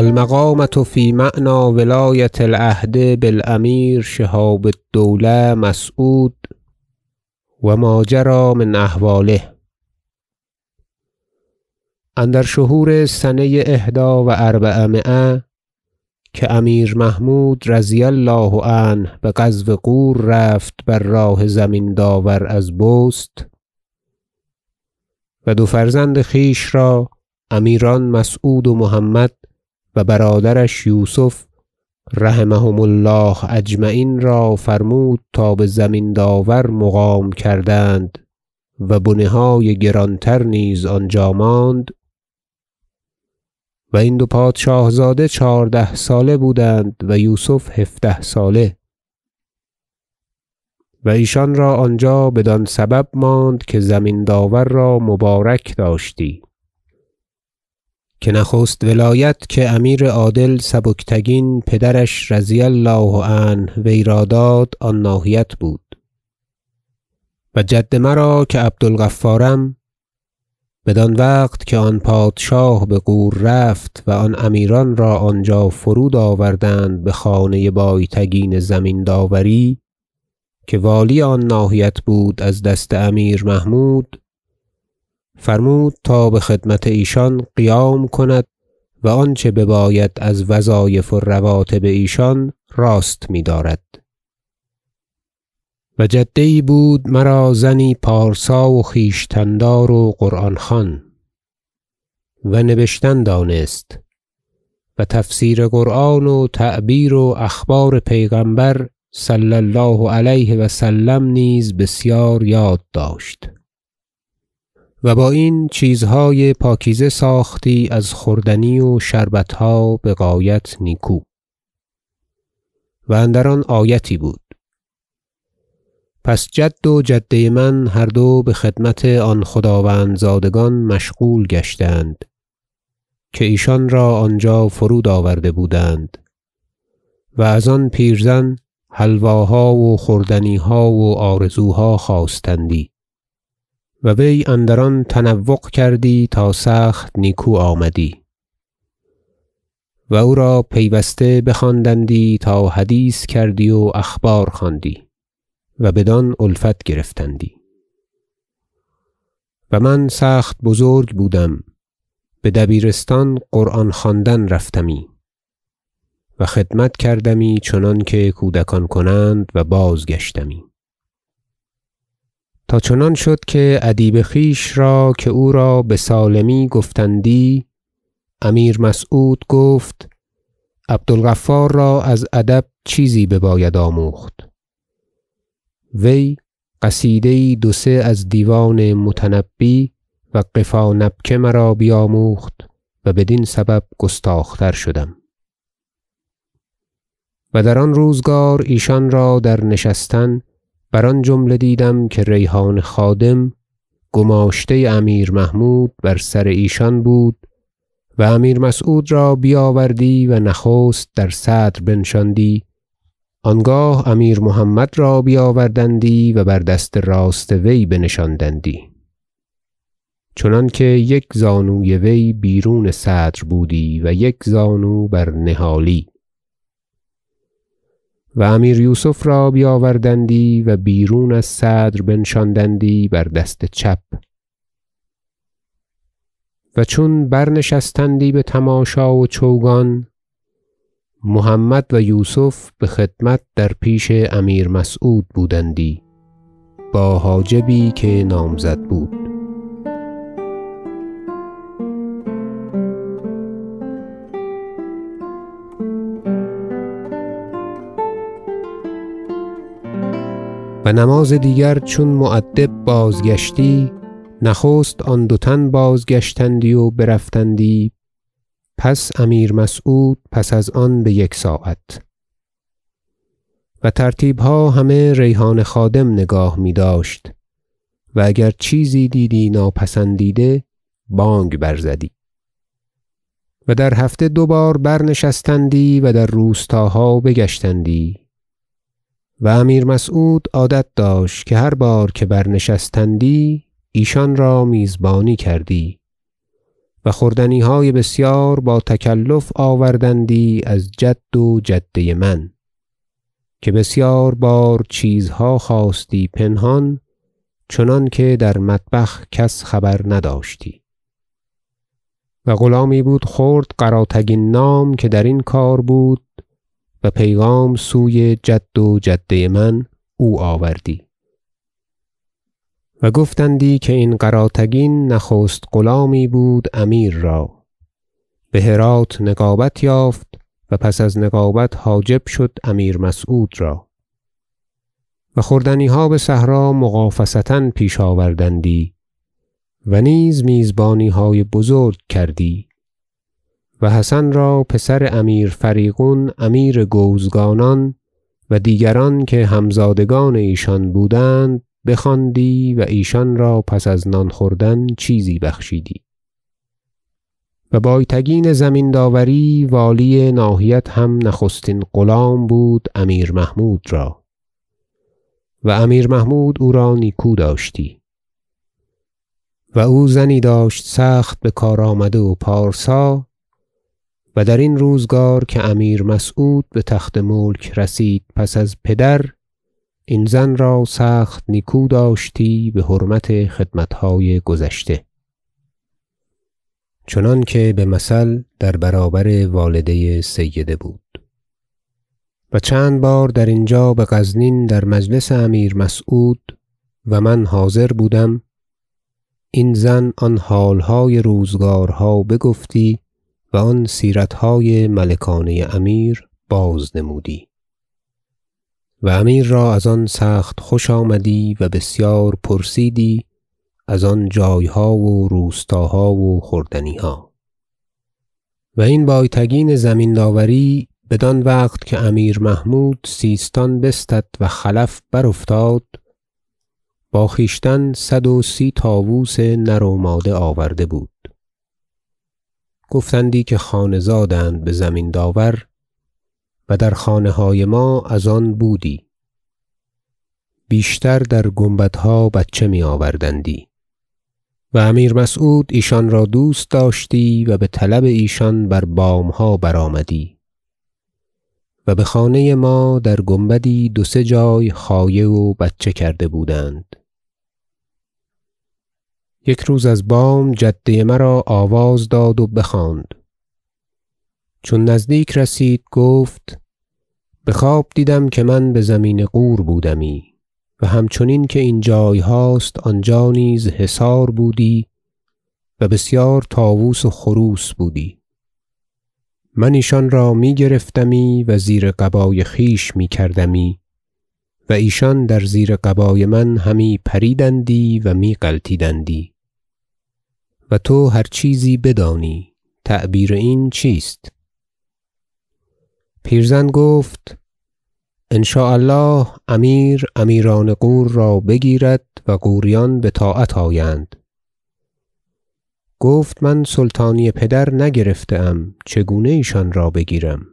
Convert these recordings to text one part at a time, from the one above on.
المقامة فی معنی ولایة العهد بالأمیر شهاب الدوله مسعود و ما جری من احواله. اندر شهور سنه احدی و اربعمایه که امیر محمود رضی الله عنه بغزو غور رفت بر راه زمین داور از بست و دو فرزند خویش را امیران مسعود و محمد برادرش یوسف رحمهم الله اجمعین را فرمود تا به زمین داور مقام کردند و بنه های گران تر نیز آنجا ماند و این دو پادشاه زاده چهارده ساله بودند و یوسف هفده ساله و ایشان را آنجا بدان سبب ماند که زمین داور را مبارک داشتی. که نخست ولایت که امیر عادل سبکتگین پدرش رضی الله عنه وی را داد آن ناحیت بود. و جد مرا که عبد الغفارم بدان وقت که آن پادشاه به غور رفت و آن امیران را آنجا فرود آوردند بخانه بایتگین زمین داوری که والی آن ناحیت بود از دست امیر محمود فرمود تا بخدمت ایشان قیام کند و آنچه بباید از وظایف و رواتب ایشان راست میدارد. و جده یی بود مرا زنی پارسا و خویشتن دار و قرآن خوان و نبشتن دانست و تفسیر قرآن و تعبیر و اخبار پیغمبر صلی الله علیه و سلم نیز بسیار یاد داشت. و با این چیزهای پاکیزه ساختی از خوردنی و شربتها بغایت نیکو. و اندر آن آیتی بود. پس جد و جده من هر دو بخدمت آن خداوندزادگان مشغول گشتند که ایشان را آنجا فرود آورده بودند و از آن پیرزن حلواها و خوردنیها و آرزوها خواستندی. و وی اندر آن تنوق کردی تا سخت نیکو آمدی. و او را پیوسته بخواندندی تا حدیث کردی و اخبار خواندی و بدان الفت گرفتندی. و من سخت بزرگ بودم به دبیرستان قرآن خواندن رفتمی و خدمت کردمی چنانکه کودکان کنند و بازگشتمی. تا چنان شد که ادیب خویش را که او را بسالمی گفتندی امیر مسعود گفت عبد الغفار را از ادب چیزی بباید آموخت. وی قصیده یی دو سه از دیوان متنبی و قفا نبک مرا بیاموخت و بدین سبب گستاخ تر شدم. و در آن روزگار ایشان را در نشستن بر آن جمله دیدم که ریحان خادم گماشته امیر محمود بر سر ایشان بود و امیر مسعود را بیاوردی و نخست در صدر بنشاندی. آنگاه امیر محمد را بیاوردندی و بر دست راست وی بنشاندندی. چنانکه یک زانوی وی بیرون صدر بودی و یک زانو بر نهالی. و امیر یوسف را بیاوردندی و بیرون از صدر بنشاندندی بر دست چپ. و چون برنشستندی بتماشا و چوگان محمد و یوسف بخدمت در پیش امیر مسعود بودندی با حاجبی که نامزد بود. نماز دیگر چون مؤدب بازگشتی نخست آن دو تن بازگشتندی و برفتندی پس امیر مسعود پس از آن بیک ساعت. و ترتیبها همه ریحان خادم نگاه میداشت و اگر چیزی دیدی ناپسندیده بانگ برزدی. و در هفته دو بار برنشستندی و در روستاها بگشتندی. و امیر مسعود عادت داشت که هر بار که برنشستندی ایشان را میزبانی کردی و خوردنیهای بسیار با تکلف آوردندی از جد و جده من که بسیار بار چیزها خواستی پنهان چنانکه در مطبخ کس خبر نداشتی. و غلامی بود خرد قراتگین نام که درین کار بود و پیغام سوی جد و جده من او آوردی. و گفتندی که این قراتگین نخست غلامی بود امیر را. به هرات نقابت یافت و پس از نقابت حاجب شد امیر مسعود را. و خوردنیها بصحرا مغافصه پیش آوردندی و نیز میزبانیهای بزرگ کردی. و حسن را پسر امیر فریغون امیر گوزگانان و دیگران که همزادگان ایشان بودند بخواندی و ایشان را پس از نان خوردن چیزی بخشیدی. و بایتگین زمین داوری والی ناحیت هم نخستین غلام بود امیر محمود را. و امیر محمود او را نیکو داشتی. و او زنی داشت سخت بکار آمده و پارسا و درین روزگار که امیر مسعود بتخت ملک رسید پس از پدر این زن را سخت نیکو داشتی بحرمت خدمتهای گذشته. چنانکه بمثل در برابر والده سیده بود. و چند بار در اینجا بغزنین در مجلس امیر مسعود و من حاضر بودم این زن آن حالهای روزگارها بگفتی و آن سیرتهای ملکانه امیر بازنمودی و امیر را از آن سخت خوش آمدی و بسیار پرسیدی از آن جایها و روستاها و خوردنیها. و این بایتگین زمین داوری بدان وقت که امیر محمود سیستان بستد و خلف برافتاد با خویشتن صد و سی طاوس نر و ماده آورده بود. گفتندی که خانه زادند بزمین داور و در خانه های ما از آن بودی. بیشتر در گنبدها بچه میآوردندی. و امیر مسعود ایشان را دوست داشتی و بطلب ایشان بر بامها برآمدی. و بخانه ما در گنبدی دو سه جای خایه و بچه کرده بودند. یک روز از بام جده مرا آواز داد و بخواند. چون نزدیک رسید گفت بخواب دیدم که من بزمین غور بودمی و همچنین که این جایهاست آنجا نیز حصار بودی و بسیار طاوس و خروس بودی. من ایشان را میگرفتمی و زیر قبای خویش میکردمی و ایشان در زیر قبای من همی پریدندی و می غلطیدندی و تو هر چیزی بدانی تعبیر این چیست؟ پیرزن گفت ان شاء الله امیر امیران غور را بگیرد و غوریان بطاعت آیند. گفت من سلطانی پدر نگرفته ام چگونه ایشان را بگیرم؟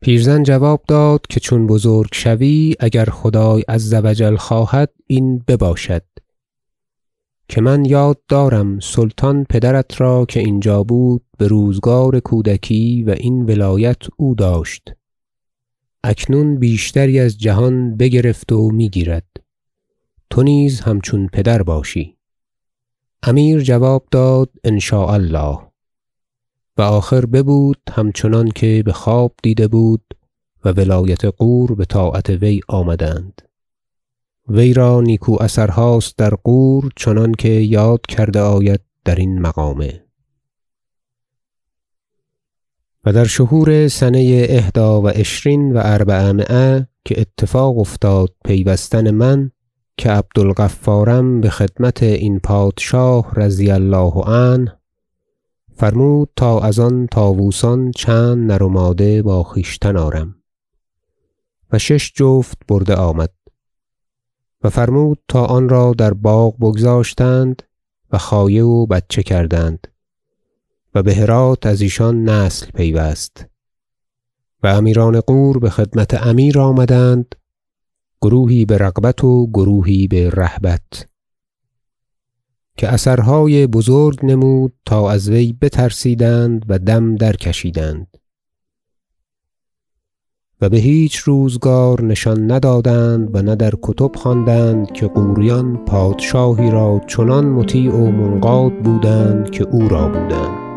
پیرزن جواب داد که چون بزرگ شوی اگر خدای عز و جل خواهد این بباشد. که من یاد دارم سلطان پدرت را که اینجا بود بروزگار کودکی و این ولایت او داشت. اکنون بیشتری از جهان بگرفت و می‌گیرد. تو نیز همچون پدر باشی. امیر جواب داد ان الله و آخر ببود همچنانکه بخواب دیده بود و ولایت غور بطاعت وی آمدند. وی را نیکو اثرهاست در غور چنانکه یاد کرده آید درین مقامه. و در شهور سنه احدی و عشرین و اربعمایه که اتفاق افتاد پیوستن من که عبد الغفارم بخدمت این پادشاه رضی الله عنه فرمود تا از آن طاوسان چند نر و با خویشتن آرم. و شش جفت برده آمد. و فرمود تا آن را در باغ بگذاشتند و خایه و بچه کردند و بهرات از ایشان نسل پیوست و امیران غور بخدمت امیر آمدند گروهی برغبت و گروهی برهبت که اثرهای بزرگ نمود تا از وی بترسیدند و دم درکشیدند. و بهیچ روزگار نشان ندادند و نه در کتب خواندند که غوریان پادشاهی را چنان مطیع و منقاد بودند که او را بودند.